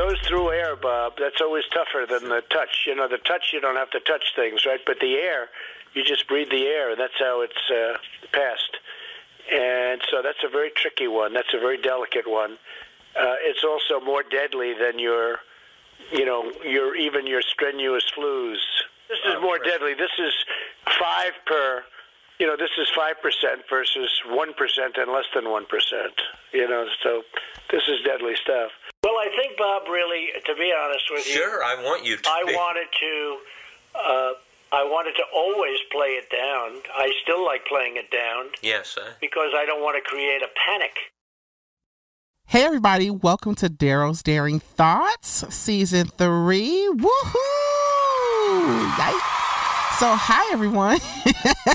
goes through air, Bob. That's always tougher than the touch. You know, the touch you don't have to touch things, right? But the air, you just breathe the air, and that's how it's uh, passed. And so that's a very tricky one. That's a very delicate one. Uh, it's also more deadly than your, you know, your even your strenuous flus. This is more deadly. This is five per. You know, this is five percent versus one percent and less than one percent. You know, so this is deadly stuff. Well, I think Bob really, to be honest with you, Sure, I want you to. I be. wanted to. Uh, I wanted to always play it down. I still like playing it down Yes, uh, because I don't want to create a panic. Hey, everybody, welcome to Daro's Daring Thoughts, Season 3. Woohoo! Yikes. So, hi, everyone.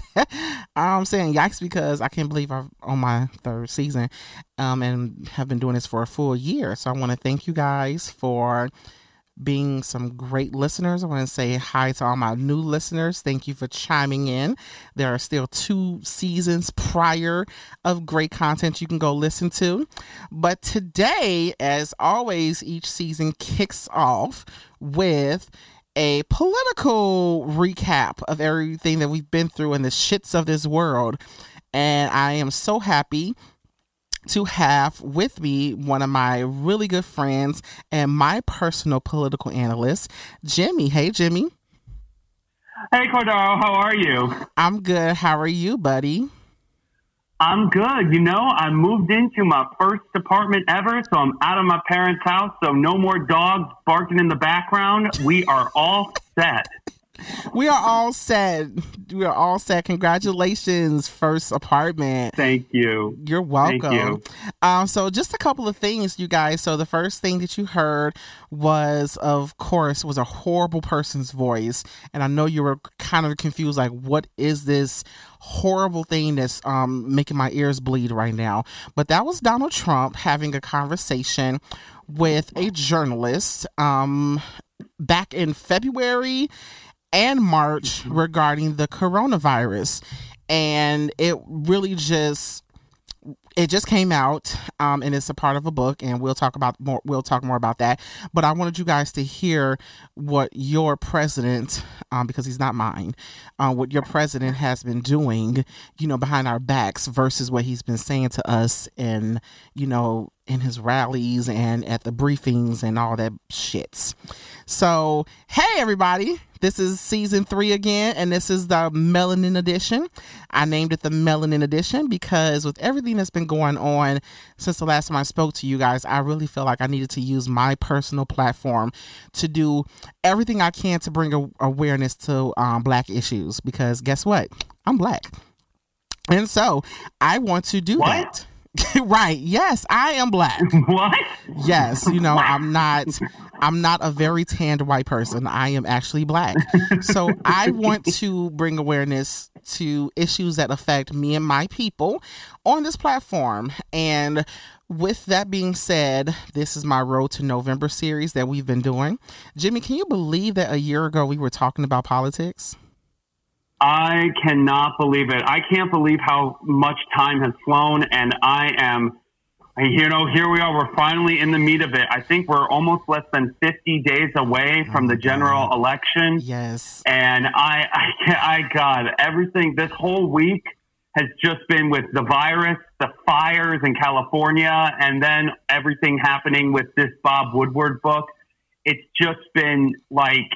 I'm saying yikes because I can't believe I'm on my third season um, and have been doing this for a full year. So, I want to thank you guys for being some great listeners. I want to say hi to all my new listeners. Thank you for chiming in. There are still two seasons prior of great content you can go listen to. But today, as always, each season kicks off with a political recap of everything that we've been through in the shits of this world. And I am so happy to have with me one of my really good friends and my personal political analyst, Jimmy. Hey, Jimmy. Hey, Cordaro, how are you? I'm good. How are you, buddy? I'm good. You know, I moved into my first apartment ever, so I'm out of my parents' house, so no more dogs barking in the background. We are all set. We are all set. We are all set. Congratulations, first apartment. Thank you. You're welcome. Thank you. Um, so just a couple of things, you guys. So the first thing that you heard was, of course, was a horrible person's voice, and I know you were kind of confused, like, what is this horrible thing that's um making my ears bleed right now? But that was Donald Trump having a conversation with a journalist um back in February and March regarding the coronavirus. And it really just it just came out um, and it's a part of a book and we'll talk about more we'll talk more about that. But i wanted you guys to hear what your president um, because he's not mine uh, what your president has been doing you know behind our backs versus what he's been saying to us in you know in his rallies and at the briefings and all that shits. So hey everybody this is season three again, and this is the melanin edition. I named it the melanin edition because with everything that's been going on since the last time I spoke to you guys, I really feel like I needed to use my personal platform to do everything I can to bring a- awareness to um, black issues. Because guess what? I'm black. And so I want to do What? that. right. Yes, I am black. What? Yes, you know, I'm not I'm not a very tanned white person. I am actually black. So I want to bring awareness to issues that affect me and my people on this platform. And with that being said, this is my Road to November series that we've been doing. Jimmy, can you believe that a year ago we were talking about politics? I cannot believe it. I can't believe how much time has flown, and I am, you know, here we are. We're finally in the meat of it. I think we're almost less than 50 days away oh from the general election. Yes. and I, I, I, God, everything this whole week has just been with the virus, the fires in California, and then everything happening with this Bob Woodward book. It's just been like,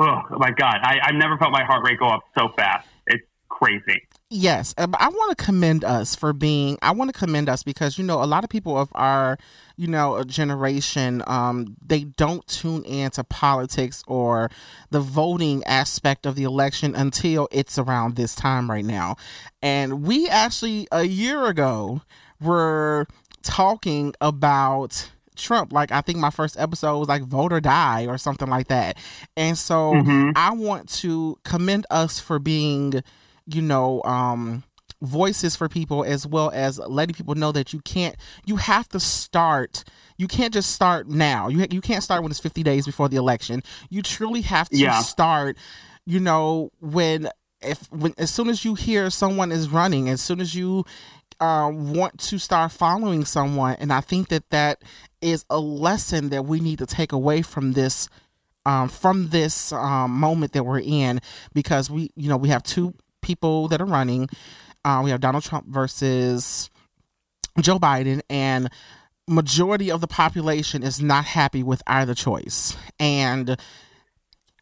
oh my God, I, I've never felt my heart rate go up so fast. It's crazy. Yes, um, I want to commend us for being. I want to commend us because you know a lot of people of our, you know, generation, um, they don't tune into politics or the voting aspect of the election until it's around this time right now, and we actually a year ago were talking about Trump. Like I think my first episode was like vote or die or something like that. And so Mhm. I want to commend us for being, you know, um voices for people as well as letting people know that you can't you have to start you can't just start now you you can't start when it's 50 days before the election you truly have to Yeah. start you know when if when as soon as you hear someone is running as soon as you uh, want to start following someone, and I think that that is a lesson that we need to take away from this um, from this um, moment that we're in because we you know we have two people that are running. Uh, we have Donald Trump versus Joe Biden, and majority of the population is not happy with either choice, and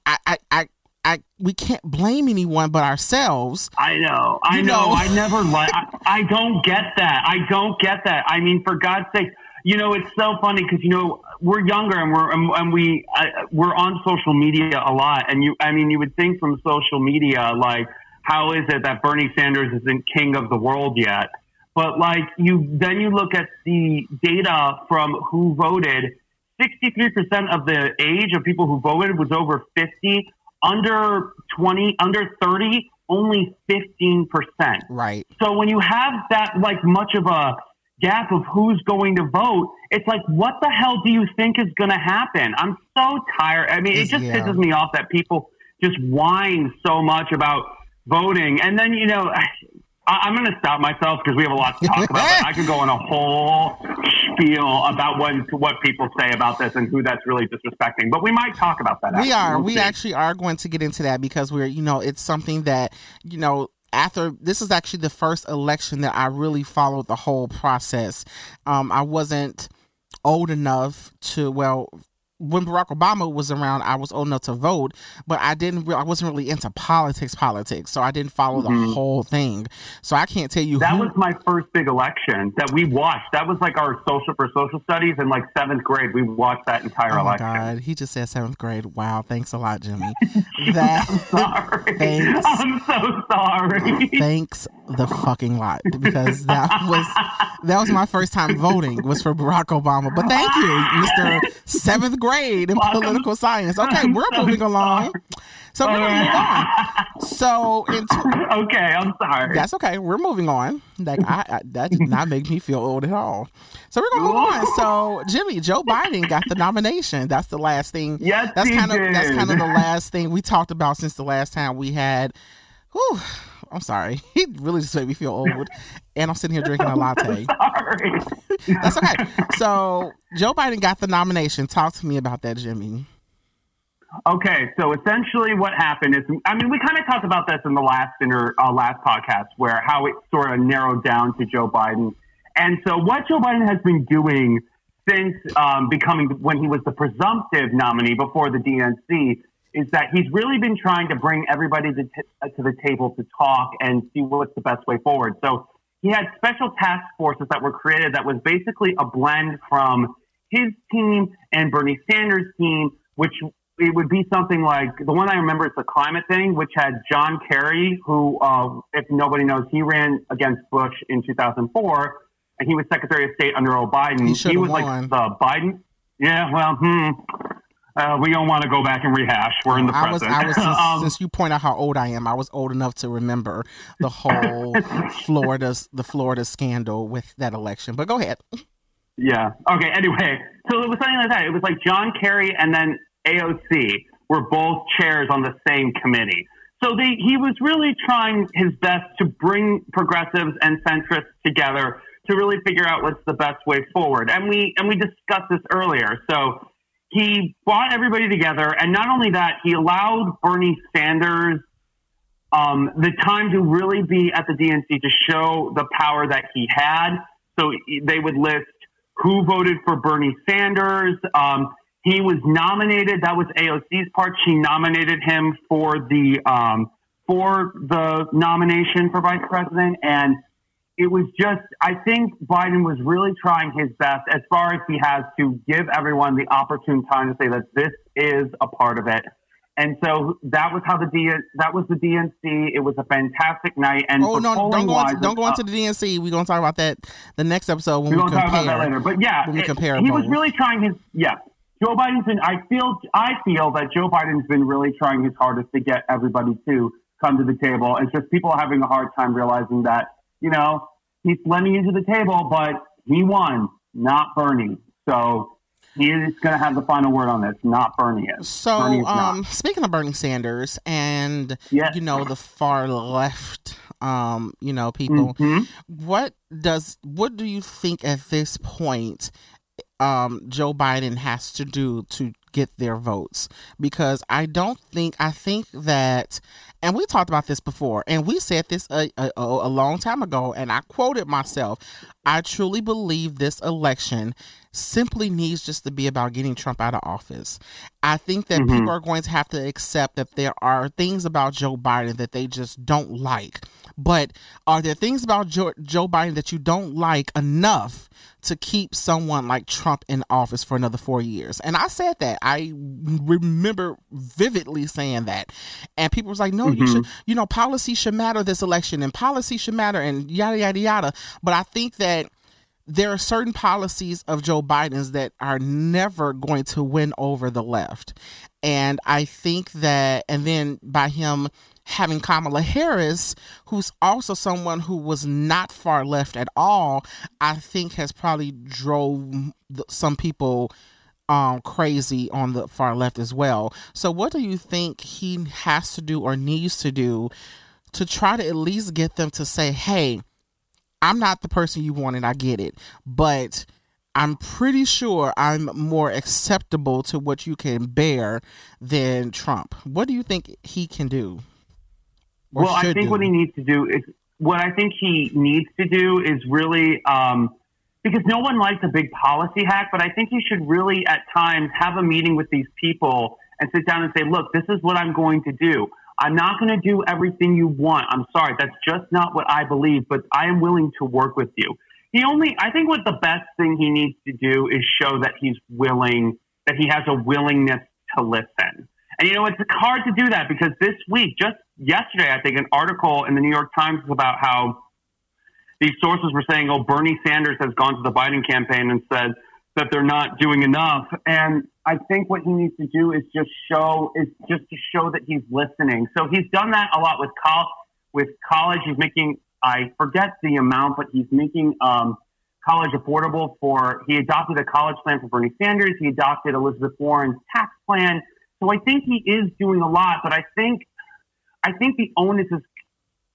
I I. I I, we can't blame anyone but ourselves. I know. I know. know. I never like. I, I don't get that. I don't get that. I mean, for God's sake, you know, it's so funny because you know we're younger and we're and we uh, we're on social media a lot, and you, I mean, you would think from social media like, how is it that Bernie Sanders isn't king of the world yet? But like you, then you look at the data from who voted. 63% of the age of people who voted was over 50. Under 20, under 30, only 15%. Right. So when you have that like much of a gap of who's going to vote, it's like, what the hell do you think is going to happen? I'm so tired. I mean, it just yeah. pisses me off that people just whine so much about voting. And then, you know, I, am going to stop myself because we have a lot to talk about. I could go on a whole spiel about what what people say about this and who that's really disrespecting. But we might talk about that. We are. We'll we see. actually are going to get into that because we're, you know, it's something that, you know, after this is actually the first election that I really followed the whole process. Um, I wasn't old enough to well when Barack Obama was around, I was old enough to vote, but I didn't. Re- I wasn't really into politics, politics, so I didn't follow mm-hmm. the whole thing. So I can't tell you. That who- was my first big election that we watched. That was like our social for social studies in like seventh grade. We watched that entire oh election. god, he just said seventh grade. Wow, thanks a lot, Jimmy. That I'm sorry. Thanks, I'm so sorry. Thanks the fucking lot because that was that was my first time voting was for Barack Obama. But thank you, Mister Seventh Grade in political science. Okay, we're moving along. So we're gonna move on. So in okay, I'm sorry. That's okay. We're moving on. Like I, I that did not make me feel old at all. So we're gonna move on. So Jimmy, Joe Biden got the nomination. That's the last thing. Yes, that's kind did. of that's kind of the last thing we talked about since the last time we had. Whew, I'm sorry. He really just made me feel old. and I'm sitting here drinking a latte. sorry. That's okay. So Joe Biden got the nomination. Talk to me about that, Jimmy. Okay, so essentially what happened is, I mean, we kind of talked about this in the last inter, uh, last podcast, where how it sort of narrowed down to Joe Biden. And so what Joe Biden has been doing since um, becoming when he was the presumptive nominee before the DNC is that he's really been trying to bring everybody to, t- uh, to the table to talk and see what's the best way forward. So he had special task forces that were created that was basically a blend from his team and Bernie Sanders' team, which it would be something like the one I remember is the climate thing, which had John Kerry, who, uh, if nobody knows, he ran against Bush in 2004, and he was Secretary of State under Biden. He, he was won. like the Biden. Yeah, well, hmm. Uh, we don't want to go back and rehash. We're in the I present. Was, I was since, um, since, you point out how old I am, I was old enough to remember the whole Florida the Florida scandal with that election. But go ahead. Yeah. Okay. Anyway, so it was something like that. It was like John Kerry and then AOC were both chairs on the same committee. So they, he was really trying his best to bring progressives and centrists together to really figure out what's the best way forward. And we and we discussed this earlier. So he brought everybody together, and not only that, he allowed Bernie Sanders um, the time to really be at the DNC to show the power that he had. So they would list who voted for Bernie Sanders. Um, he was nominated. That was AOC's part. She nominated him for the um, for the nomination for vice president, and it was just, I think Biden was really trying his best as far as he has to give everyone the opportune time to say that this is a part of it. And so that was how the D, that was the DNC. It was a fantastic night. And oh no, don't go wise, into, don't go uh, into the DNC. We're gonna talk about that the next episode when we compare. Talk about that later. But yeah, when we it, compare. He was really trying his yeah. Joe Biden's been. I feel. I feel that Joe Biden's been really trying his hardest to get everybody to come to the table. It's just people having a hard time realizing that you know, he's lending into the table, but he won, not Bernie. So he is going to have the final word on this, not Bernie is. So, Bernie is um, speaking of Bernie Sanders and, yes. you know, the far left um, you know, people. Mhm. What does what do you think at this point um Joe Biden has to do to get their votes? Because I don't think I think that and we talked about this before and we said this a, a, a long time ago and I quoted myself. I truly believe this election simply needs just to be about getting Trump out of office. I think that Mhm. people are going to have to accept that there are things about Joe Biden that they just don't like. But are there things about Joe, Joe Biden that you don't like enough to keep someone like Trump in office for another four years? And I said that. I remember vividly saying that. And people was like, no, you mm-hmm. should, you know, policy should matter this election and policy should matter and yada, yada, yada. But I think that there are certain policies of Joe Biden's that are never going to win over the left. And I think that, and then by him having Kamala Harris, who's also someone who was not far left at all, I think has probably drove some people um crazy on the far left as well. So what do you think he has to do or needs to do to try to at least get them to say, "Hey, I'm not the person you wanted. I get it, but I'm pretty sure I'm more acceptable to what you can bear than Trump. What do you think he can do? Well, I think do? what he needs to do is what I think he needs to do is really um, because no one likes a big policy hack, but I think he should really at times have a meeting with these people and sit down and say, look, this is what I'm going to do. I'm not going to do everything you want. I'm sorry. That's just not what I believe, but I am willing to work with you. He only, I think what the best thing he needs to do is show that he's willing, that he has a willingness to listen. And you know, it's hard to do that because this week, just yesterday, I think an article in the New York Times was about how these sources were saying, oh, Bernie Sanders has gone to the Biden campaign and said that they're not doing enough. And I think what he needs to do is just show, is just to show that he's listening. So he's done that a lot with college. With college, he's making, I forget the amount, but he's making um, college affordable for, he adopted a college plan for Bernie Sanders. He adopted Elizabeth Warren's tax plan. So I think he is doing a lot, but I think, I think the onus is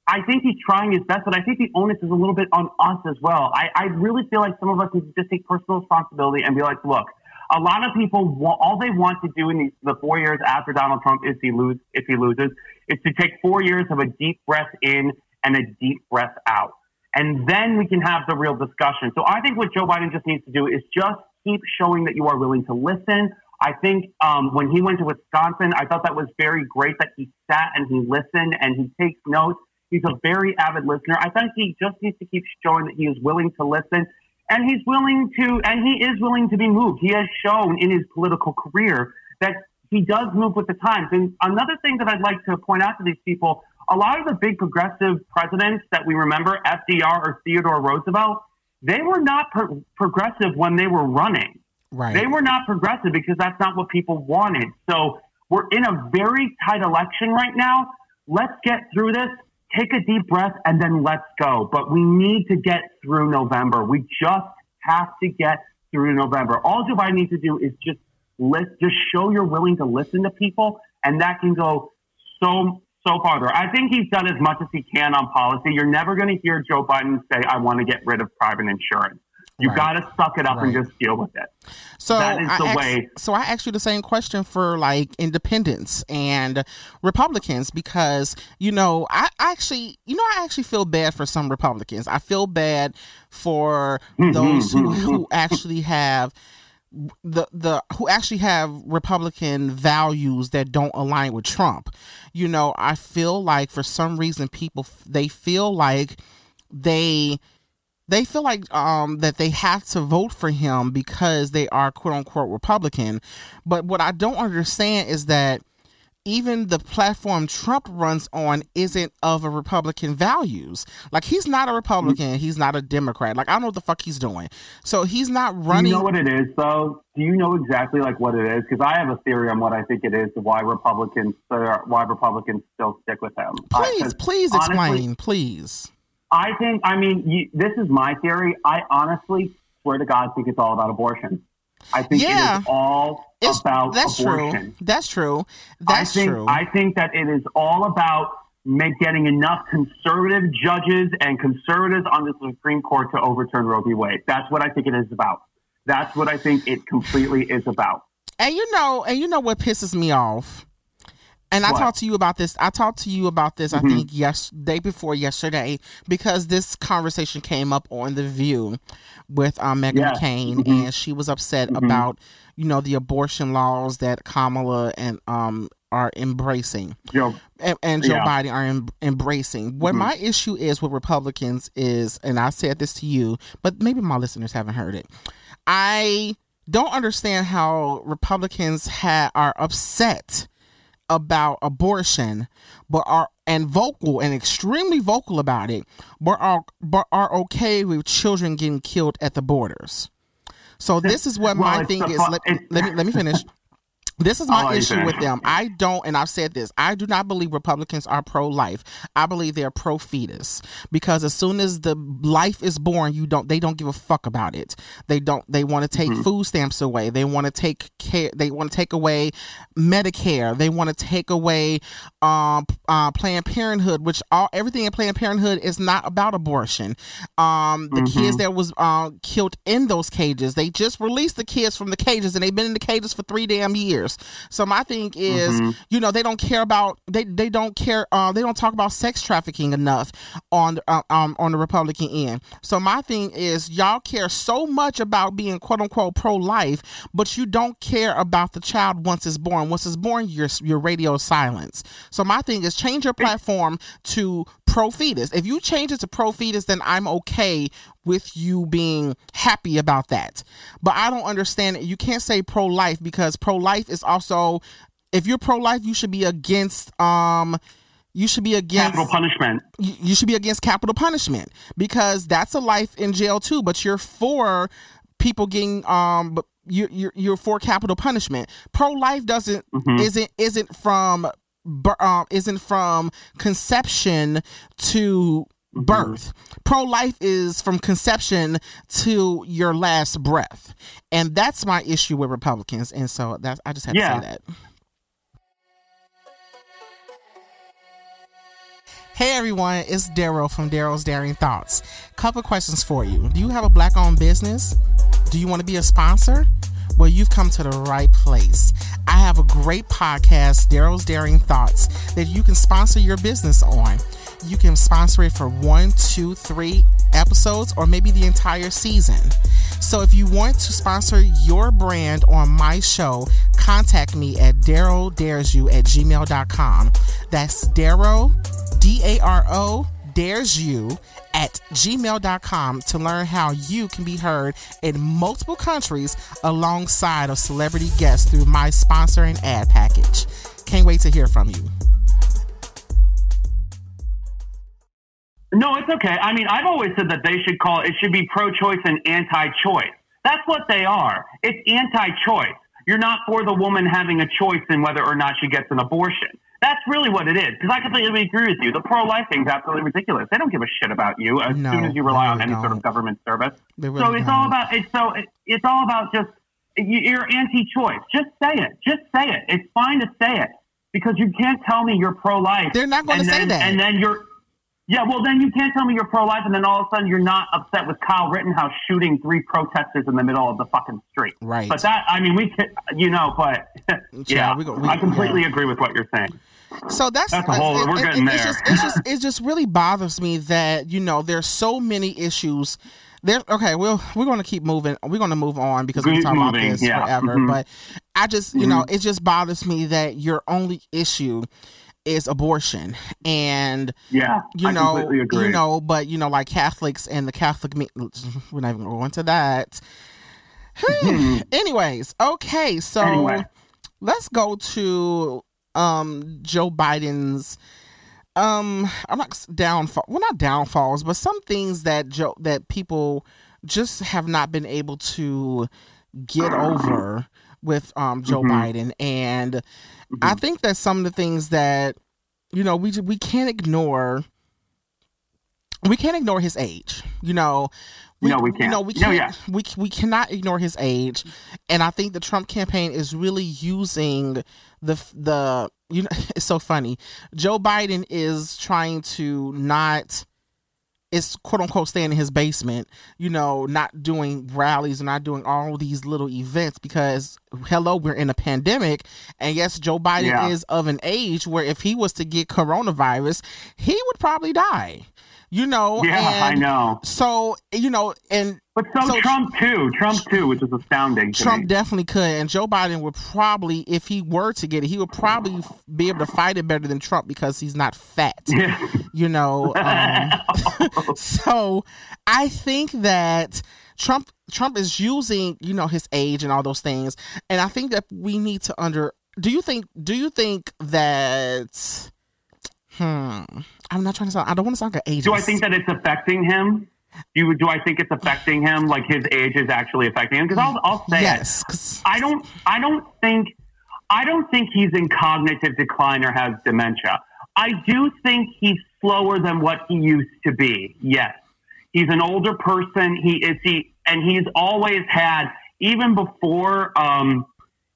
I think he's trying his best, but I think the onus is a little bit on us as well. I, I really feel like some of us need to just take personal responsibility and be like, look, a lot of people, all they want to do in these, the four years after Donald Trump, if he lose, if he loses, is to take four years of a deep breath in and a deep breath out, and then we can have the real discussion. So I think what Joe Biden just needs to do is just keep showing that you are willing to listen. I think um, when he went to Wisconsin, I thought that was very great that he sat and he listened and he takes notes. He's a very avid listener. I think he just needs to keep showing that he is willing to listen and he's willing to, and he is willing to be moved. He has shown in his political career that he does move with the times. And another thing that I'd like to point out to these people, a lot of the big progressive presidents that we remember, FDR or Theodore Roosevelt, they were not pro- progressive when they were running. Right. They were not progressive because that's not what people wanted. So we're in a very tight election right now. Let's get through this, take a deep breath, and then let's go. But we need to get through November. We just have to get through November. All Joe Biden needs to do is just list, just show you're willing to listen to people, and that can go so so farther. I think he's done as much as he can on policy. You're never going to hear Joe Biden say, "I want to get rid of private insurance." You Right. got to suck it up and just deal with it. So That is I the asked, way- So I asked you the same question for like independents and Republicans because you know I actually you know I actually feel bad for some Republicans. I feel bad for Mm-hmm, those who, who actually have the the who actually have Republican values that don't align with Trump. You know, I feel like for some reason people they feel like they they feel like um that they have to vote for him because they are quote unquote Republican. But what I don't understand is that even the platform Trump runs on isn't of a Republican values. Like he's not a Republican, he's not a Democrat. Like I don't know what the fuck he's doing. So he's not Do running you know what it is, though? Do you know exactly like what it is? Because I have a theory on what I think it is, why Republicans, uh, why Republicans still stick with him. Uh, Please, 'cause please honestly, explain, please. I think. I mean, you, this is my theory. I honestly swear to God, think it's all about abortion. I think Yeah. it is all It's about that's abortion. true. That's true. That's I think, true. I think that it is all about make getting enough conservative judges and conservatives on the Supreme Court to overturn Roe v. Wade. That's what I think it is about. That's what I think it completely is about. And you know, and you know what pisses me off. And I What? talked to you about this. I talked to you about this. Mm-hmm. I think yes, day before yesterday, because this conversation came up on the View with um, Meghan Yeah. McCain, Mhm. and she was upset Mhm. about you know the abortion laws that Kamala and um are embracing Joe, and, and Joe Yeah. Biden are em- embracing. What Mhm. my issue is with Republicans is, and I said this to you, but maybe my listeners haven't heard it. I don't understand how Republicans ha- are upset about abortion, but are and vocal and extremely vocal about it, but are but are okay with children getting killed at the borders. So this is what Well, my thing is. fu- Let, let me let me finish. This is my let issue with them. I don't, and I've said this. I do not believe Republicans are pro-life. I believe they're pro-fetus because as soon as the life is born, you don't. They don't give a fuck about it. They don't. They want to take Mm-hmm. food stamps away. They want to take care. They want to take away Medicare. They want to take away um, uh, Planned Parenthood, which all everything in Planned Parenthood is not about abortion. Um, the Mm-hmm. kids that was uh, killed in those cages, they just released the kids from the cages, and they've been in the cages for three damn years. So my thing is, Mm-hmm. you know, they don't care about they they don't care. Uh, they don't talk about sex trafficking enough on uh, um on the Republican end. So my thing is, y'all care so much about being quote unquote pro life, but you don't care about the child once it's born. Once it's born, your your radio silence. So my thing is, change your platform to pro fetus. If you change it to pro fetus, then I'm okay with you being happy about that. But I don't understand it. You can't say pro life because pro life is also if you're pro life, you should be against um you should be against capital punishment. you you should be against capital punishment because that's a life in jail too. But you're for people getting um, but you you're you're for capital punishment. Pro life doesn't isn't isn't from um isn't from conception to birth. Pro life is from conception to your last breath, and that's my issue with Republicans. And so that's I just had Yeah. to say that. Hey everyone, it's Daro from Daro's Daring Thoughts. Couple questions for you. Do you have a black owned business? Do you want to be a sponsor? Well, you've come to the right place. I have a great podcast, Daro's Daring Thoughts, that you can sponsor your business on. You can sponsor it for one, two, three episodes, or maybe the entire season. So if you want to sponsor your brand on my show, contact me at darodaresyou at gmail.com. That's Daryl, D A R O, dares you at gmail.com to learn how you can be heard in multiple countries alongside of celebrity guests through my sponsor and ad package. Can't wait to hear from you. No, it's okay. I mean, I've always said that they should call it should be pro-choice and anti-choice. That's what they are. It's anti-choice. You're not for the woman having a choice in whether or not she gets an abortion. That's really what it is. Because I completely agree with you. The pro-life thing's absolutely ridiculous. They don't give a shit about you as No, soon as you rely they on any sort don't. of government service. They so it's all don't. about it's so it, it's all about just you- you're anti-choice. Just say it. Just say it. It's fine to say it because you can't tell me you're pro-life. They're not gonna say then- that. And then you're yeah. Well, then you can't tell me you're pro-life, and then all of a sudden you're not upset with Kyle Rittenhouse shooting three protesters in the middle of the fucking street. Right. But that I mean we can you know but yeah, we go- we- I completely yeah. agree with what you're saying. So that's, That's a whole- it- we're it- getting it's there. Just, it's just it just really bothers me that you know there's so many issues. There, okay, well, we're going to keep moving. We're going to move on because we Keep can talk about this yeah. forever. Mhm. But I just, you know, it just bothers me that your only issue is abortion, and Yeah, you I know, you know, but you know, like Catholics and the Catholic, me- we're not even going to that. Anyways, okay, so Anyway. let's go to um Joe Biden's um I'm not downfall well not downfalls but some things that Joe that people just have not been able to get over with um Joe Biden and I think that some of the things that you know we we can't ignore we can't ignore his age. You know, We, no, we can't. No, we can't. yeah. We we cannot ignore his age, and I think the Trump campaign is really using the the you know it's so funny. Joe Biden is trying to not is quote unquote staying in his basement, you know, not doing rallies and not doing all these little events because hello, we're in a pandemic. And yes, Joe Biden Yeah. is of an age where if he was to get coronavirus, he would probably die. You know, Yeah, I know. So, you know, and But so, So- Trump too. Trump too, which is astounding. To Trump definitely could, and Joe Biden would probably, if he were to get it, he would probably be able to fight it better than Trump because he's not fat. Yeah. You know, um, so I think that Trump Trump is using you know his age and all those things, and I think that we need to under. Do you think? Do you think that? Hmm. I'm not trying to sound. I don't want to sound like an ageist. Do I think that it's affecting him? Do you, do I think it's affecting him? Like his age is actually affecting him? Because I'll, I'll say it. yes? I don't. I don't think. I don't think he's in cognitive decline or has dementia. I do think he's slower than what he used to be. Yes, he's an older person. He is he, and he's always had even before um,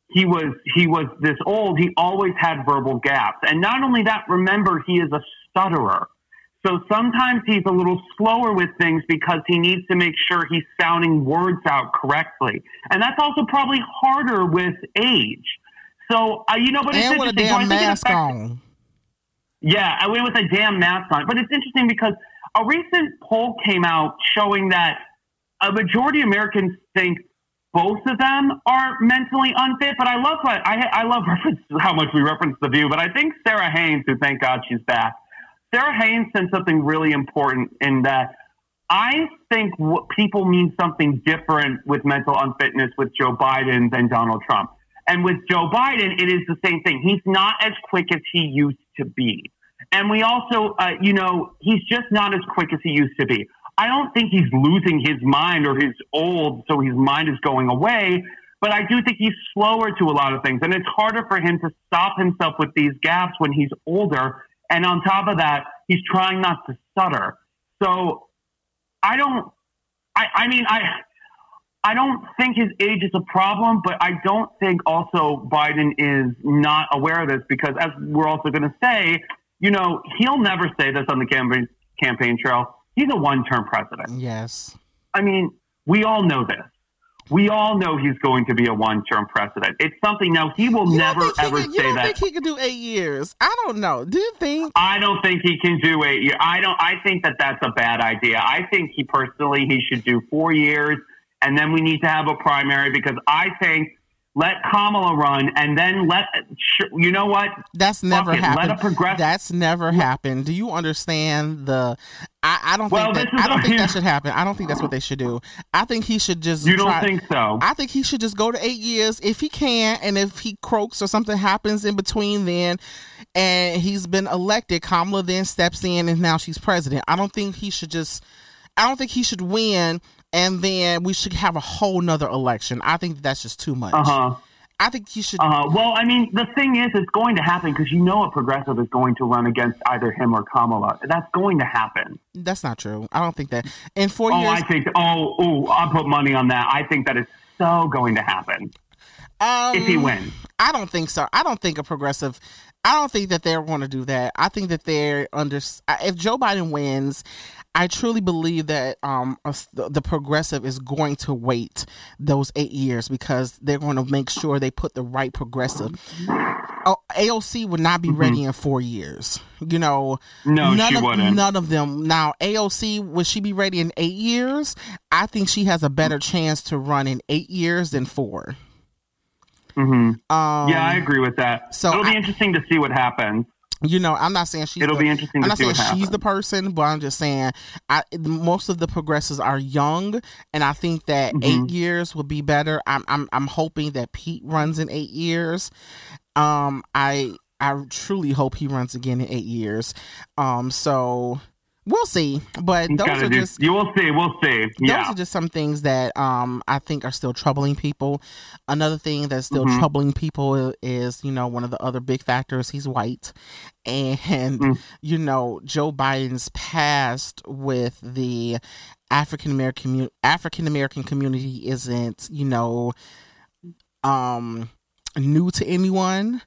he was he was this old. He always had verbal gaps, and not only that. Remember, he is a stutterer. So sometimes he's a little slower with things because he needs to make sure he's sounding words out correctly. And that's also probably harder with age. So, uh, you know, but it's and with a interesting. So I damn mask affects- on. Yeah, I went with a damn mask on. But it's interesting because a recent poll came out showing that a majority of Americans think both of them are mentally unfit. But I love what I, I love reference how much we reference the view. But I think Sara Haines, who thank God she's back, Sara Haines said something really important in that I think what people mean something different with mental unfitness with Joe Biden than Donald Trump. And with Joe Biden, it is the same thing. He's not as quick as he used to be. And we also, uh, you know, he's just not as quick as he used to be. I don't think he's losing his mind or he's old, so his mind is going away. But I do think he's slower to a lot of things. And it's harder for him to stop himself with these gaps when he's older. And on top of that, he's trying not to stutter. So I don't, I, I mean, I, I don't think his age is a problem, but I don't think also Biden is not aware of this because, as we're also going to say, you know, he'll never say this on the campaign campaign trail. He's a one-term president. Yes. I mean, we all know this. We all know he's going to be a one-term president. It's something now he will You never don't think he ever you say don't that. think he could do eight years? I don't know. Do you think? I don't think he can do eight years. I don't. I think that that's a bad idea. I think he personally he should do four years, and then we need to have a primary because I think let Kamala run, and then let you know what? That's never it. Let happened. a progress- That's never happened. Do you understand the? I, I don't Well, think that. I don't think that should happen. I don't think that's what they should do. I think he should just. You don't try- think so? I think he should just go to eight years if he can, and if he croaks or something happens in between, then, and he's been elected, Kamala then steps in, and now she's president. I don't think he should just. I don't think he should win, and then we should have a whole nother election. I think that's just too much. Uh huh. I think you should. Uh. Well, I mean, the thing is, it's going to happen because you know a progressive is going to run against either him or Kamala. That's going to happen. That's not true. I don't think that in four Oh, years. Oh, I think. Oh, oh, I'll put money on that. I think that is so going to happen um, if he wins. I don't think so. I don't think a progressive. I don't think that they're going to do that. I think that they're under. If Joe Biden wins, I truly believe that um the, progressive is going to wait those eight years because they're going to make sure they put the right progressive. Oh, AOC would not be ready in four years. You know, Mm-hmm. No, none she of, wouldn't. None of them. Now, AOC would she be ready in eight years? I think she has a better chance to run in eight years than four. hmm Um, yeah, I agree with that. so it'll be I- interesting to see what happens. You know, I'm not saying she's. It'll the, be interesting I'm not saying she's happens. the person, but I'm just saying, I most of the progressives are young, and I think that Mhm. eight years would be better. I'm I'm I'm hoping that Pete runs in eight years. Um, I I truly hope he runs again in eight years. Um, so We'll see, but those are do, just you will see. We'll see. Yeah. those are just some things that um I think are still troubling people. Another thing that's still Mhm. troubling people is you know one of the other big factors he's white, and Mm. you know Joe Biden's past with the African American African American community isn't you know um new to anyone.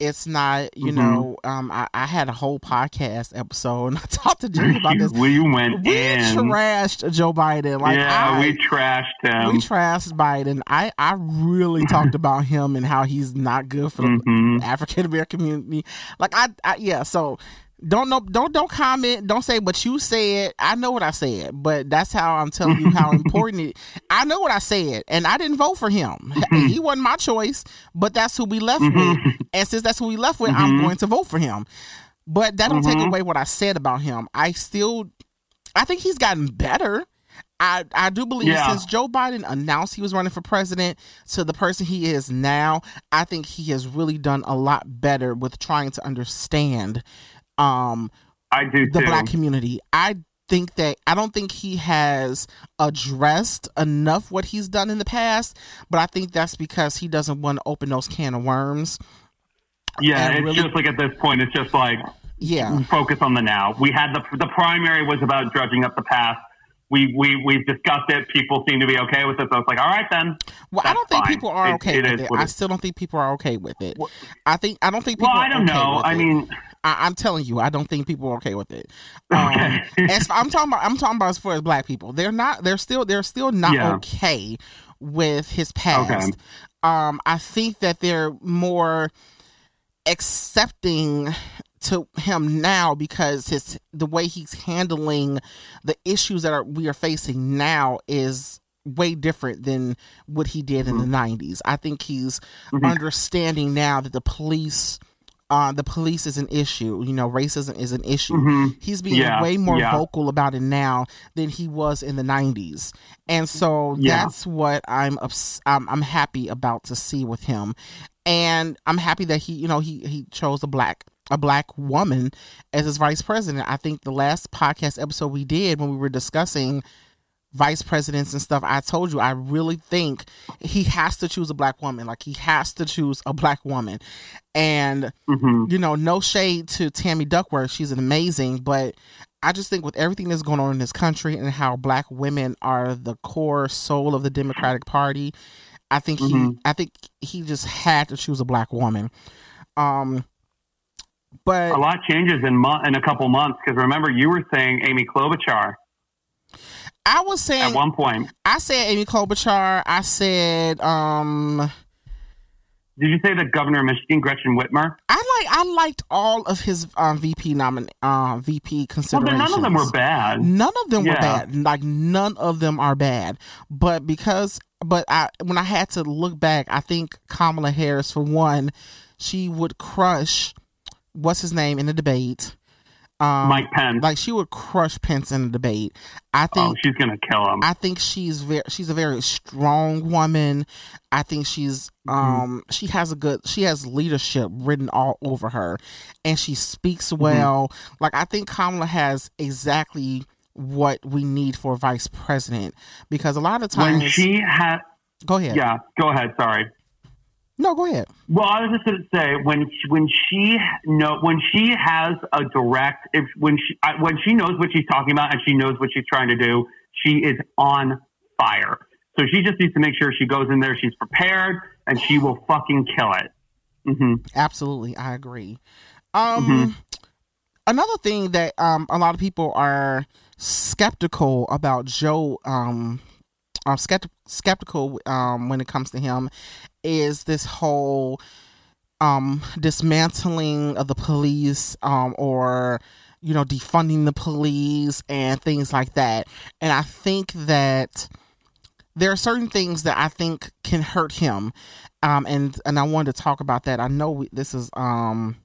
It's not, you Mhm. know, um, I, I had a whole podcast episode and I talked to Jimmy about this we went we in. trashed Joe Biden. Like yeah, I, we trashed him. we trashed Biden. I I really talked about him and how he's not good for the Mhm. African American community. Like I, I yeah. So don't know don't don't comment. Don't say what you said. I know what I said, but that's how I'm telling you how important it. I know what I said, and I didn't vote for him. Mm-hmm. he wasn't my choice, but that's who we left mm-hmm. with. And since that's who we left with, I'm Mhm. going to vote for him. But that don't take mm-hmm. away what I said about him. I still, I think he's gotten better. I, I do believe Yeah. since Joe Biden announced he was running for president to the person he is now, I think he has really done a lot better with trying to understand um, I do the too. black community. I think that I don't think he has addressed enough what he's done in the past, but I think that's because he doesn't want to open those can of worms. yeah, and it's really- just like at this point, it's just like Yeah. focus on the now. We had the the primary was about dredging up the past. We we we've discussed it. People seem to be okay with it. So it's like, all right then. Well, I don't think fine. people are It- okay it with it. I still don't think people are okay with it. Well- I think I don't think people. Well, I don't okay know. I mean, I, I'm telling you, I don't think people are okay with it. Um, as I'm talking about, I'm talking about as far as black people, they're not. They're still. They're still not Yeah. okay with his past. Okay. Um, I think that they're more accepting to him now because his the way he's handling the issues that are we are facing now is way different than what he did in the 90s. I think he's Mhm. understanding now that the police uh, the police is an issue. You know, racism is an issue. Mhm. He's being Yeah, way more yeah. vocal about it now than he was in the 90s. And so Yeah. that's what I'm, ups- I'm I'm happy about to see with him. And I'm happy that he, you know, he he chose a black a black woman as his vice president. I think the last podcast episode we did when we were discussing vice presidents and stuff, I told you I really think he has to choose a black woman. Like he has to choose a black woman. And Mhm. you know, no shade to Tammy Duckworth. She's an amazing, but I just think with everything that's going on in this country and how black women are the core soul of the Democratic Party, I think he Mhm. I think he just had to choose a black woman. Um but a lot changes in mo- in a couple months because remember you were saying Amy Klobuchar I was saying at one point. I said Amy Klobuchar, I said um Did you say the governor of Michigan, Gretchen Whitmer? I like I liked all of his um, VP nomin uh, VP considerations. then none of them were bad. None of them were bad. Like none of them are bad. But because but I when I had to look back, I think Kamala Harris for one, she would crush what's his name in the debate. Um Mike Pence. like she would crush Pence in the debate. I oh, think she's gonna kill him. I think she's very she's a very strong woman. I think she's Mm-hmm. um she has a good she has leadership written all over her and she speaks Mm-hmm. well. Like I think Kamala has exactly what we need for vice president because a lot of times when she had, go ahead. yeah, go ahead. Sorry. No, go ahead. Well, I was just going to say when she, when she know when she has a direct if when she when she knows what she's talking about and she knows what she's trying to do, she is on fire. So she just needs to make sure she goes in there, she's prepared, and she will fucking kill it. hmm Absolutely, I agree. Um, Mhm. another thing that um a lot of people are skeptical about Joe um are skepti- skeptical um when it comes to him is this whole um dismantling of the police um or you know defunding the police and things like that. And i think that there are certain things that i think can hurt him. Um and and i wanted to talk about that. I know we, this is um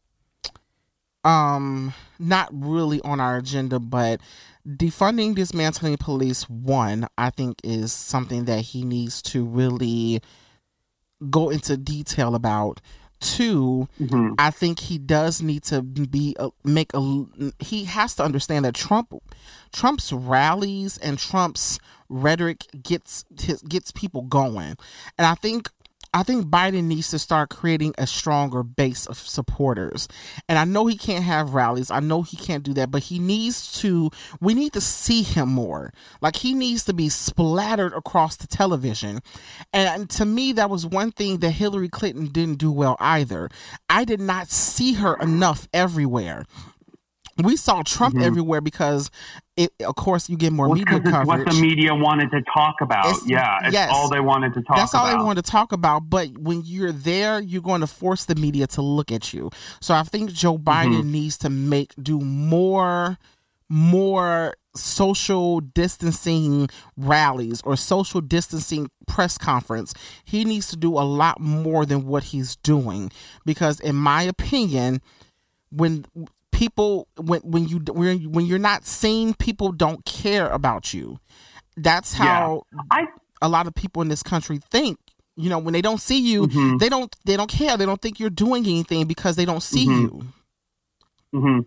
um not really on our agenda but defunding dismantling police one i think is something that he needs to really go into detail about 2 Mhm. I think he does need to be a, make a. He has to understand that Trump, Trump's rallies and Trump's rhetoric gets his, gets people going, and I think. I think Biden needs to start creating a stronger base of supporters. And I know he can't have rallies. I know he can't do that, but he needs to we need to see him more. Like he needs to be splattered across the television. And to me that was one thing that Hillary Clinton didn't do well either. I did not see her enough everywhere. We saw Trump everywhere because it of course you get more Well, media it's what the media wanted to talk about. It's- yeah, it's yes. all they wanted to talk That's about. all they wanted to talk about. But when you're there, you're going to force the media to look at you. So I think Joe Biden Mm-hmm. needs to make do more, more social distancing rallies or social distancing press conference. He needs to do a lot more than what he's doing because, in my opinion, when people when when you when when you're not seen, people don't care about you. That's how I a lot of people in this country think you know when they don't see you Mhm. they don't they don't care they don't think you're doing anything because they don't see Mhm. you hmm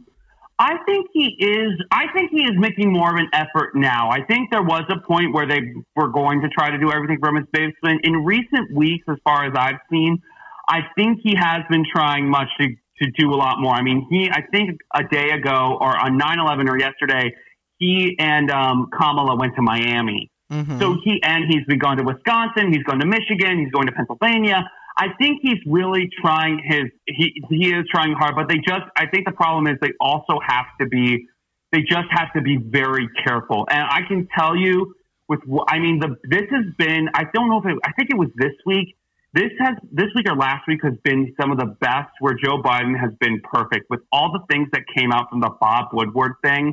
I think he is. I think he is making more of an effort now. I think there was a point where they were going to try to do everything from his basement. In recent weeks, as far as I've seen, I think he has been trying much to, to do a lot more. I mean, he. I think a day ago or on 9-11 or yesterday, he and um, Kamala went to Miami. Mhm. So he and he's been going to Wisconsin, he's going to Michigan, he's going to Pennsylvania. I think he's really trying his he he is trying hard, but they just I think the problem is they also have to be they just have to be very careful. And I can tell you with I mean the this has been I don't know if it I think it was this week. This has this week or last week has been some of the best where Joe Biden has been perfect with all the things that came out from the Bob Woodward thing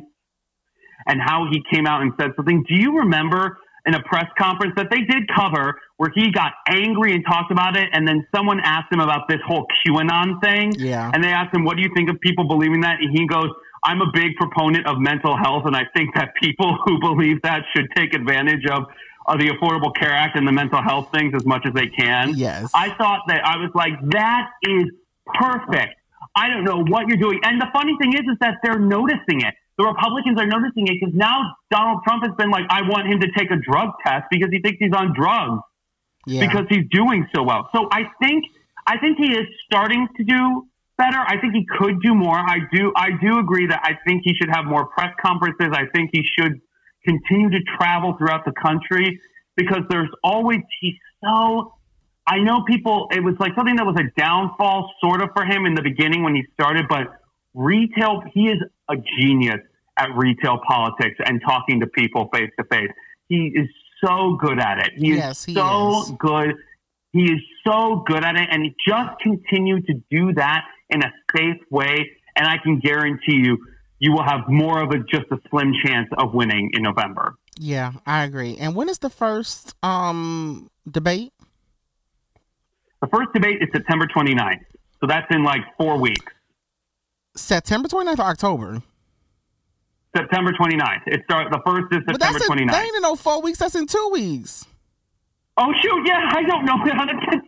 and how he came out and said something. Do you remember in a press conference that they did cover where he got angry and talked about it, and then someone asked him about this whole QAnon thing, yeah and they asked him, "What do you think of people believing that?" And he goes. I'm a big proponent of mental health, and I think that people who believe that should take advantage of, of the Affordable Care Act and the mental health things as much as they can. yes I thought that I was like, that is perfect. I don't know what you're doing. And the funny thing is, is that they're noticing it. The Republicans are noticing it because now Donald Trump has been like, I want him to take a drug test because he thinks he's on drugs yeah because he's doing so well. So I think, I think he is starting to do better. I think he could do more. I do, I do agree that I think he should have more press conferences. I think he should continue to travel throughout the country because there's always, he's so I know people, it was like something that was a downfall sort of for him in the beginning when he started, but retail, he is a genius at retail politics and talking to people face to face. He is so good at it. He Yes, is he so is. good. He is so good at it and he just continue to do that in a safe way. And I can guarantee you, you will have more of a just a slim chance of winning in November. yeah i agree and when is the first um debate The first debate is September 29th. So that's in like four weeks. september 29th or october September 29th. It starts, the first is but September that's in, 29th. that ain't in no four weeks that's in two weeks Oh shoot, yeah, I don't know.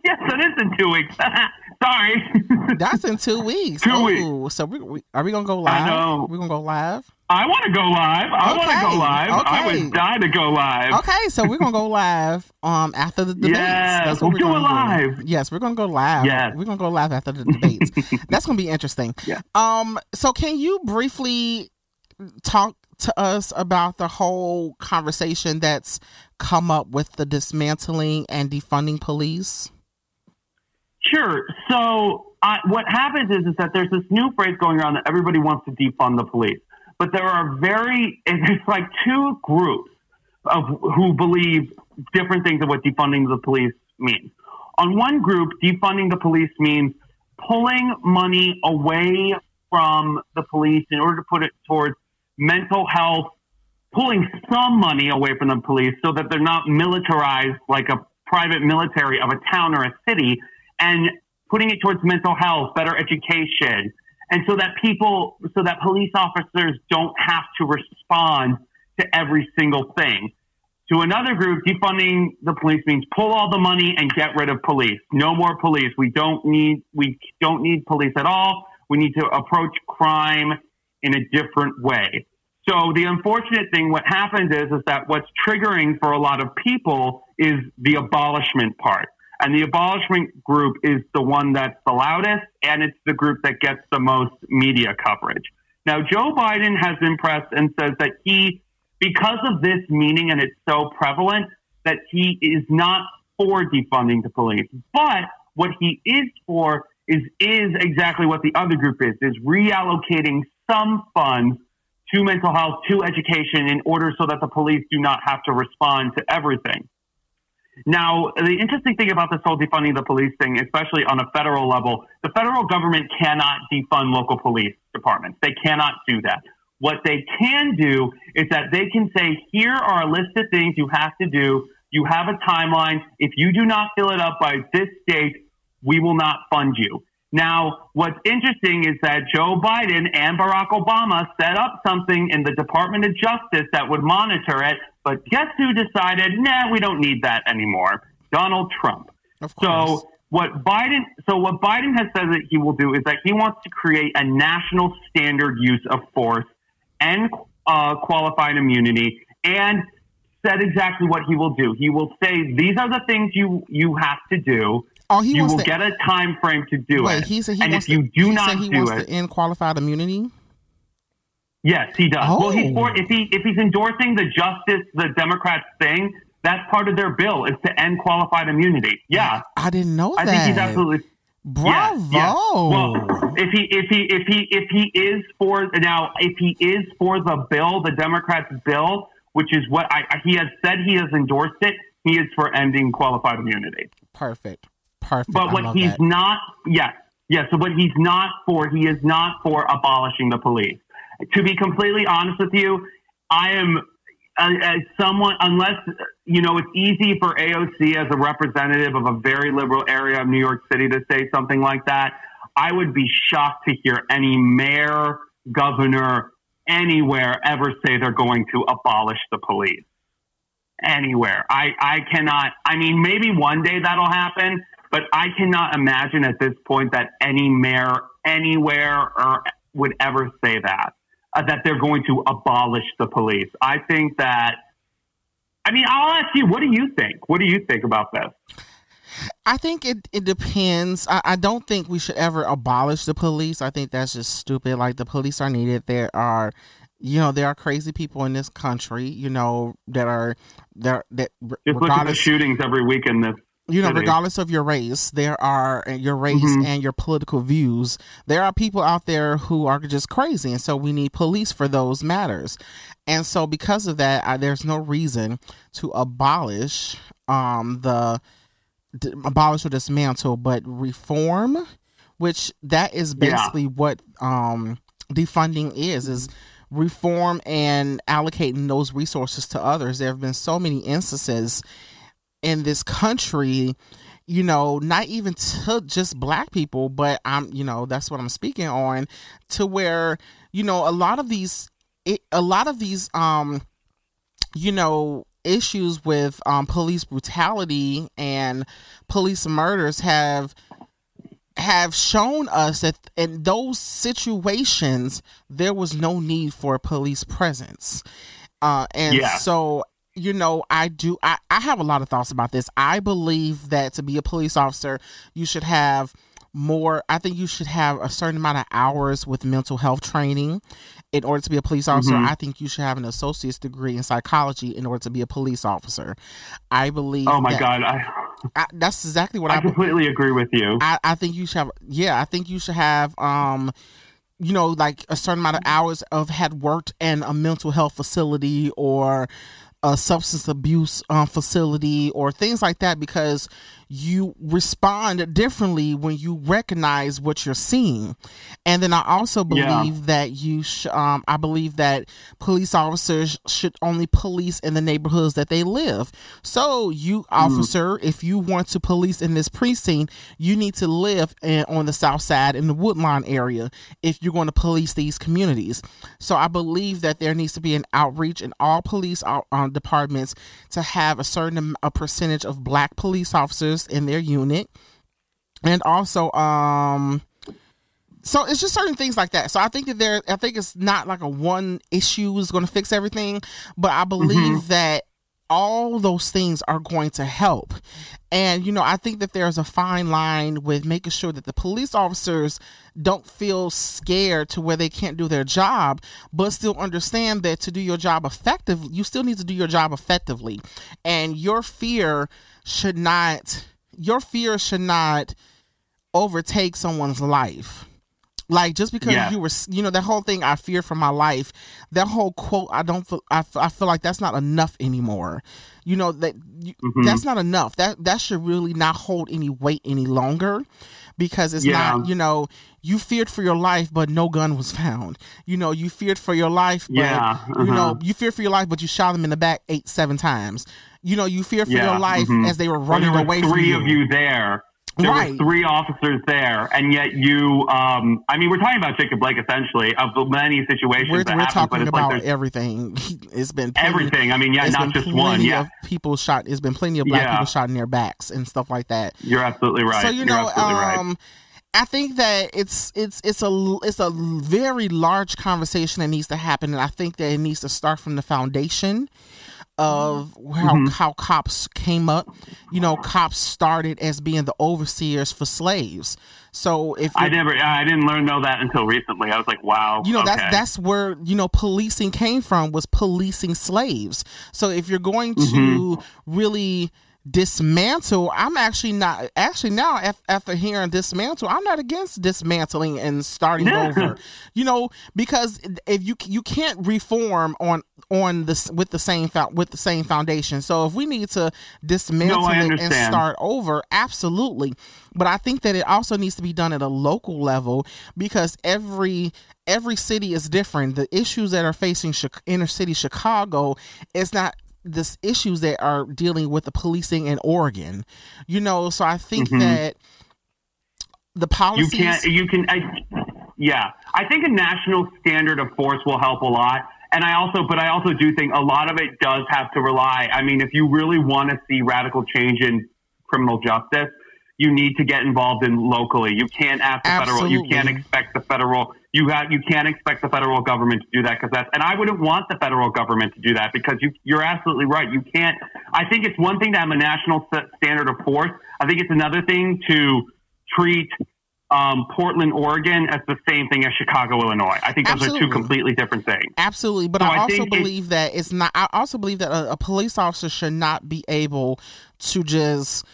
yes, that is in two weeks. Sorry. that's in two weeks Two Ooh, so we, we, are we gonna go live I know. we gonna go live I want to go live. I want to go live. I would die to go live. Okay, so we're gonna go live um after the debates. Yes, That's what we'll we're do gonna do. live. Yes, we're gonna go live. Yes. We're gonna go live after the debates. That's gonna be interesting. Yeah. Um. So can you briefly talk to us about the whole conversation that's come up with the dismantling and defunding police? Sure. So uh, what happens is, is that there's this new phrase going around that everybody wants to defund the police, but there are very it's like two groups of who believe different things of what defunding the police means. On one group, defunding the police means pulling money away from the police in order to put it towards mental health, pulling some money away from the police so that they're not militarized like a private military of a town or a city, and putting it towards mental health, better education, and so that people, so that police officers don't have to respond to every single thing. To another group, defunding the police means pull all the money and get rid of police. No more police. We don't need we don't need police at all. We need to approach crime in a different way. So the unfortunate thing, what happens is, is that what's triggering for a lot of people is the abolishment part. And the abolishment group is the one that's the loudest, and it's the group that gets the most media coverage. Now, Joe Biden has been pressed and says that he, because of this meaning and it's so prevalent, that he is not for defunding the police. But what he is for is is exactly what the other group is, is reallocating some funds to mental health, to education in order so that the police do not have to respond to everything. Now, the interesting thing about this whole defunding the police thing, especially on a federal level, the federal government cannot defund local police departments. They cannot do that. What they can do is that they can say, here are a list of things you have to do. You have a timeline. If you do not fill it up by this date, we will not fund you. Now, what's interesting is that Joe Biden and Barack Obama set up something in the Department of Justice that would monitor it, but guess who decided, nah, we don't need that anymore? Donald Trump. Of So what Biden, so what Biden has said that he will do is that he wants to create a national standard use of force and uh, qualified immunity, and said exactly what he will do. He will say these are the things you you have to do. Oh, he you will to, get a time frame to do wait, it. he said he and wants if you do he not said he do wants it, to end qualified immunity. Yes, he does. Well, he's Oh. for if he if he's endorsing the justice, the Democrats thing, that's part of their bill is to end qualified immunity. Yeah, I didn't know I that. think he's absolutely Bravo. yeah. Well, if he if he if he if he is for now, if he is for the bill, the Democrats' bill, which is what I, he has said he has endorsed it, he is for ending qualified immunity. Perfect. Perfect. But what he's that. not, yes, yes. So what he's not for, he is not for abolishing the police. To be completely honest with you, I am uh, as someone, unless you know, it's easy for AOC as a representative of a very liberal area of New York City to say something like that. I would be shocked to hear any mayor, governor, anywhere ever say they're going to abolish the police anywhere. I, I cannot, I mean, maybe one day that'll happen, but I cannot imagine at this point that any mayor anywhere or would ever say that, uh, that they're going to abolish the police. I think that, I mean, I'll ask you, what do you think? What do you think about this? I think it, it depends. I, I don't think we should ever abolish the police. I think that's just stupid. Like the police are needed. There are you know, there are crazy people in this country, you know, that are that that Just look at the shootings every week in this. You know, regardless of your race, there are uh, your race Mhm. and your political views. There are people out there who are just crazy, and so we need police for those matters. And so, because of that, I, there's no reason to abolish um, the d- abolish or dismantle, but reform, which that is Yeah. basically what um, defunding is is reform and allocating those resources to others. There have been so many instances in this country you know not even to just black people but i'm you know that's what i'm speaking on to where you know a lot of these it, a lot of these um you know issues with um police brutality and police murders have have shown us that in those situations there was no need for a police presence uh and Yeah. so you know i do I, I have a lot of thoughts about this i believe that to be a police officer you should have more i think you should have a certain amount of hours with mental health training in order to be a police officer Mhm. i think you should have an associate's degree in psychology in order to be a police officer i believe Oh my that- God, I, I, that's exactly what I i, completely agree with you. I, I think you should have yeah i think you should have um you know like a certain amount of hours of had worked in a mental health facility or a substance abuse um, facility or things like that because you respond differently when you recognize what you're seeing. And then i also Yeah. believe that you sh- um, i believe that police officers should only police in the neighborhoods that they live. So you officer if you want to police in this precinct you need to live in, on the south side in the woodlawn area if you're going to police these communities. So i believe that there needs to be an outreach and all police out, um, departments to have a certain a percentage of black police officers in their unit, and also um so it's just certain things like that. So I think that there, I think it's not like a one issue is going to fix everything, but I believe mm-hmm. that all those things are going to help. And, you know, I think that there's a fine line with making sure that the police officers don't feel scared to where they can't do their job, but still understand that to do your job effectively, you still need to do your job effectively. And your fear should not, your fear should not overtake someone's life like just because yeah. you were, you know, that whole thing. I fear for my life. That whole quote. I don't feel. I, I feel like that's not enough anymore. You know that mm-hmm. that's not enough. That that should really not hold any weight any longer, because it's yeah. not. You know, you feared for your life, but no gun was found. You know, you feared for your life, but yeah. uh-huh. you know, you feared for your life, but you shot them in the back eight, seven times. You know, you fear for yeah. your life mm-hmm. as they were running away. Three of you there there right. were three officers there, and yet you. Um, I mean, we're talking about Jacob Blake essentially of the many situations we're, that we're happen, talking about like everything. It's been plenty, everything. I mean, yeah, not just one. Yeah, people shot. It's been plenty of black yeah. people shot in their backs and stuff like that. You're absolutely right. So you know, um, right. I think that it's it's it's a it's a very large conversation that needs to happen, and I think that it needs to start from the foundation of how mm-hmm. how cops came up. You know, cops started as being the overseers for slaves. So if I never, I didn't learn know that until recently. I was like, wow. You know, okay. that's that's where you know policing came from was policing slaves. So if you're going to mm-hmm. really dismantle i'm actually not actually now after hearing dismantle i'm not against dismantling and starting over. You know because if you you can't reform on on this with the same with the same foundation. So if we need to dismantle no, it and start over absolutely. But i think that it also needs to be done at a local level because every every city is different. The issues that are facing inner city chicago is not this issues that are dealing with the policing in Oregon. You know, so I think mm-hmm. that the policies you can you can I, yeah I think a national standard of force will help a lot. And I also, but I also do think a lot of it does have to rely. I mean, if you really want to see radical change in criminal justice, you need to get involved in locally. You can't ask the Absolutely. federal. You can't expect the federal you have you can't expect the federal government to do that because that's and I wouldn't want the federal government to do that because you you're absolutely right. You can't. I think it's one thing to have a national standard of force. I think it's another thing to treat um, Portland, Oregon as the same thing as Chicago, Illinois. I think those Absolutely. are two completely different things. Absolutely, but so I, I, also believe it, that it's not. I also believe that a, a police officer should not be able to just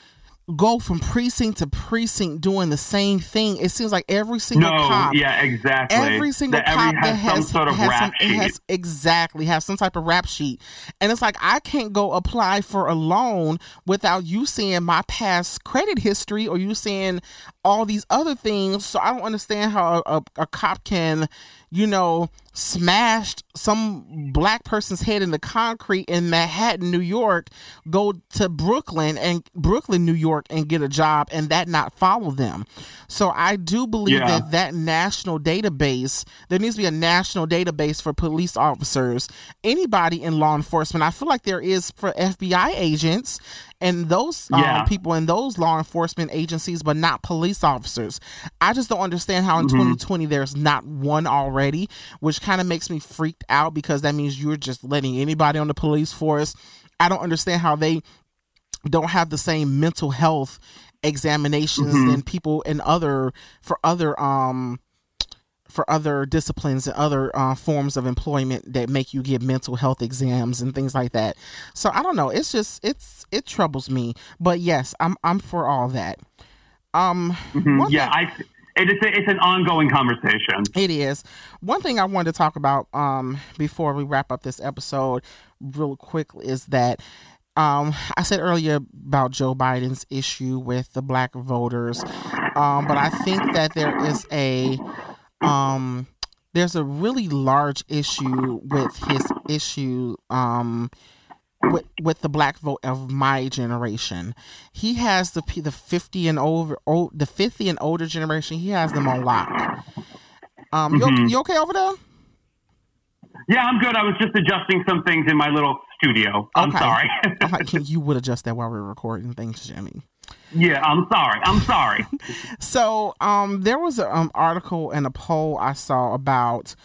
go from precinct to precinct doing the same thing. It seems like every single no, cop, yeah, exactly. Every single that cop that has, some sort of has rap some, sheet. Has, exactly has some type of rap sheet, and it's like I can't go apply for a loan without you seeing my past credit history or you seeing all these other things. So I don't understand how a, a, a cop can you know, smashed some black person's head in the concrete in Manhattan, New York, go to Brooklyn and Brooklyn, New York, and get a job, and that not follow them. So I do believe yeah. that that national database, there needs to be a national database for police officers, anybody in law enforcement. I feel like there is for FBI agents and those um, yeah. people in those law enforcement agencies, but not police officers. I just don't understand how in mm-hmm. 2020 there's not one already, which kind of makes me freaked out because that means you're just letting anybody on the police force. I don't understand how they don't have the same mental health examinations mm-hmm. than people in other for other um for other disciplines and other uh, forms of employment that make you get mental health exams and things like that. So I don't know. It's just it's it troubles me. But yes, I'm I'm for all that. Um, mm-hmm. yeah, thing, I. It is a, it's an ongoing conversation. It is. One thing I wanted to talk about um, before we wrap up this episode, real quick, is that um, I said earlier about Joe Biden's issue with the black voters, um, but I think that there is a um, there's a really large issue with his issue um, with with the black vote of my generation. He has the the 50 and over old, the 50 and older generation. He has them on lock. Um, mm-hmm. you, you okay over there? Yeah, I'm good. I was just adjusting some things in my little studio. I'm Okay. sorry. you would adjust that while we're recording. Thanks, Jimmy. yeah, I'm sorry. I'm sorry. So, um, there was an um, article and a poll I saw about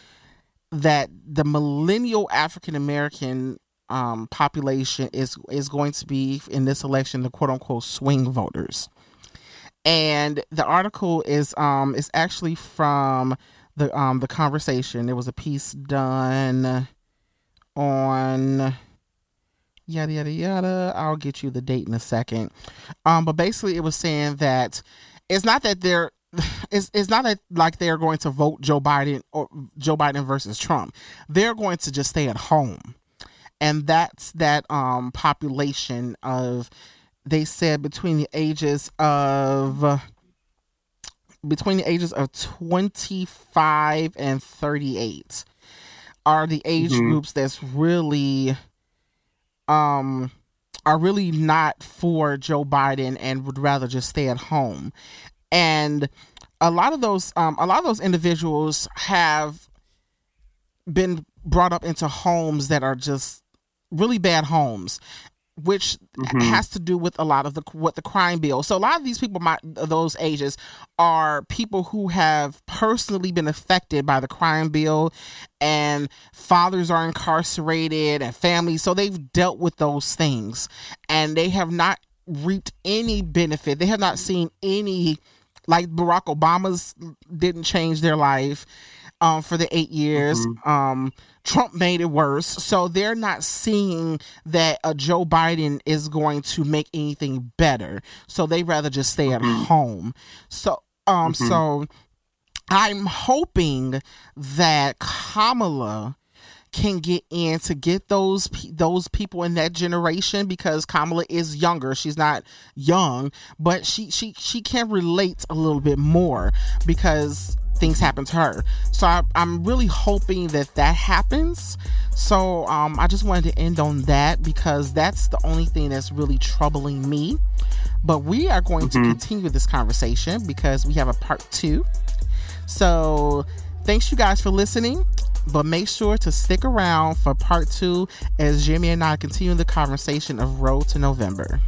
that the millennial African American um, population is is going to be in this election the quote unquote swing voters, and the article is um is actually from the um the conversation. There was a piece done on yada yada yada. I'll get you the date in a second. Um, but basically, it was saying that it's not that they're it's, it's not that like they're going to vote Joe Biden or Joe Biden versus Trump. They're going to just stay at home, and that's that um population of they said between the ages of between the ages of 25 and 38 are the age Mhm. groups that's really um are really not for Joe Biden and would rather just stay at home. And a lot of those um a lot of those individuals have been brought up into homes that are just really bad homes which Mhm. has to do with a lot of the what the crime bill. So a lot of these people, my those ages, are people who have personally been affected by the crime bill, and fathers are incarcerated and families. So they've dealt with those things, and they have not reaped any benefit. They have not seen any, like Barack Obama's didn't change their life. Um, for the eight years, um, Trump made it worse. So they're not seeing that a Joe Biden is going to make anything better. So they rather just stay at home. So um so I'm hoping that Kamala can get in to get those those people in that generation because Kamala is younger. She's not young, but she she she can relate a little bit more because things happen to her. So I, I'm really hoping that that happens. So um, I just wanted to end on that because that's the only thing that's really troubling me. But we are going to continue this conversation because we have a part two. So thanks you guys for listening. But make sure to stick around for part two as Jimmy and I continue the conversation of Road to November.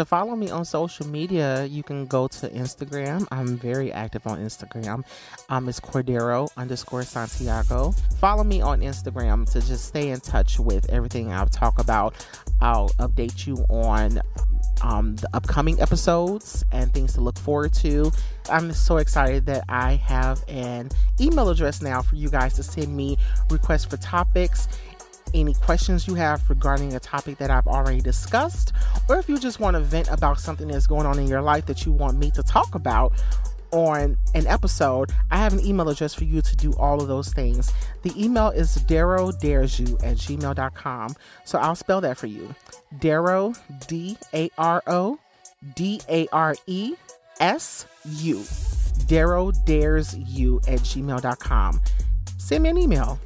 To follow me on social media, you can go to Instagram. I'm very active on Instagram. Um, it's Cordaro underscore Santiago. Follow me on Instagram to just stay in touch with everything I'll talk about. I'll update you on um, the upcoming episodes and things to look forward to. I'm so excited that I have an email address now for you guys to send me requests for topics any questions you have regarding a topic that I've already discussed, or if you just want to vent about something that's going on in your life that you want me to talk about on an episode, I have an email address for you to do all of those things. The email is darodaresu at gmail.com. So I'll spell that for you. Daro, D A R O, D A R E S U. Daro dares you at gmail.com. Send me an email.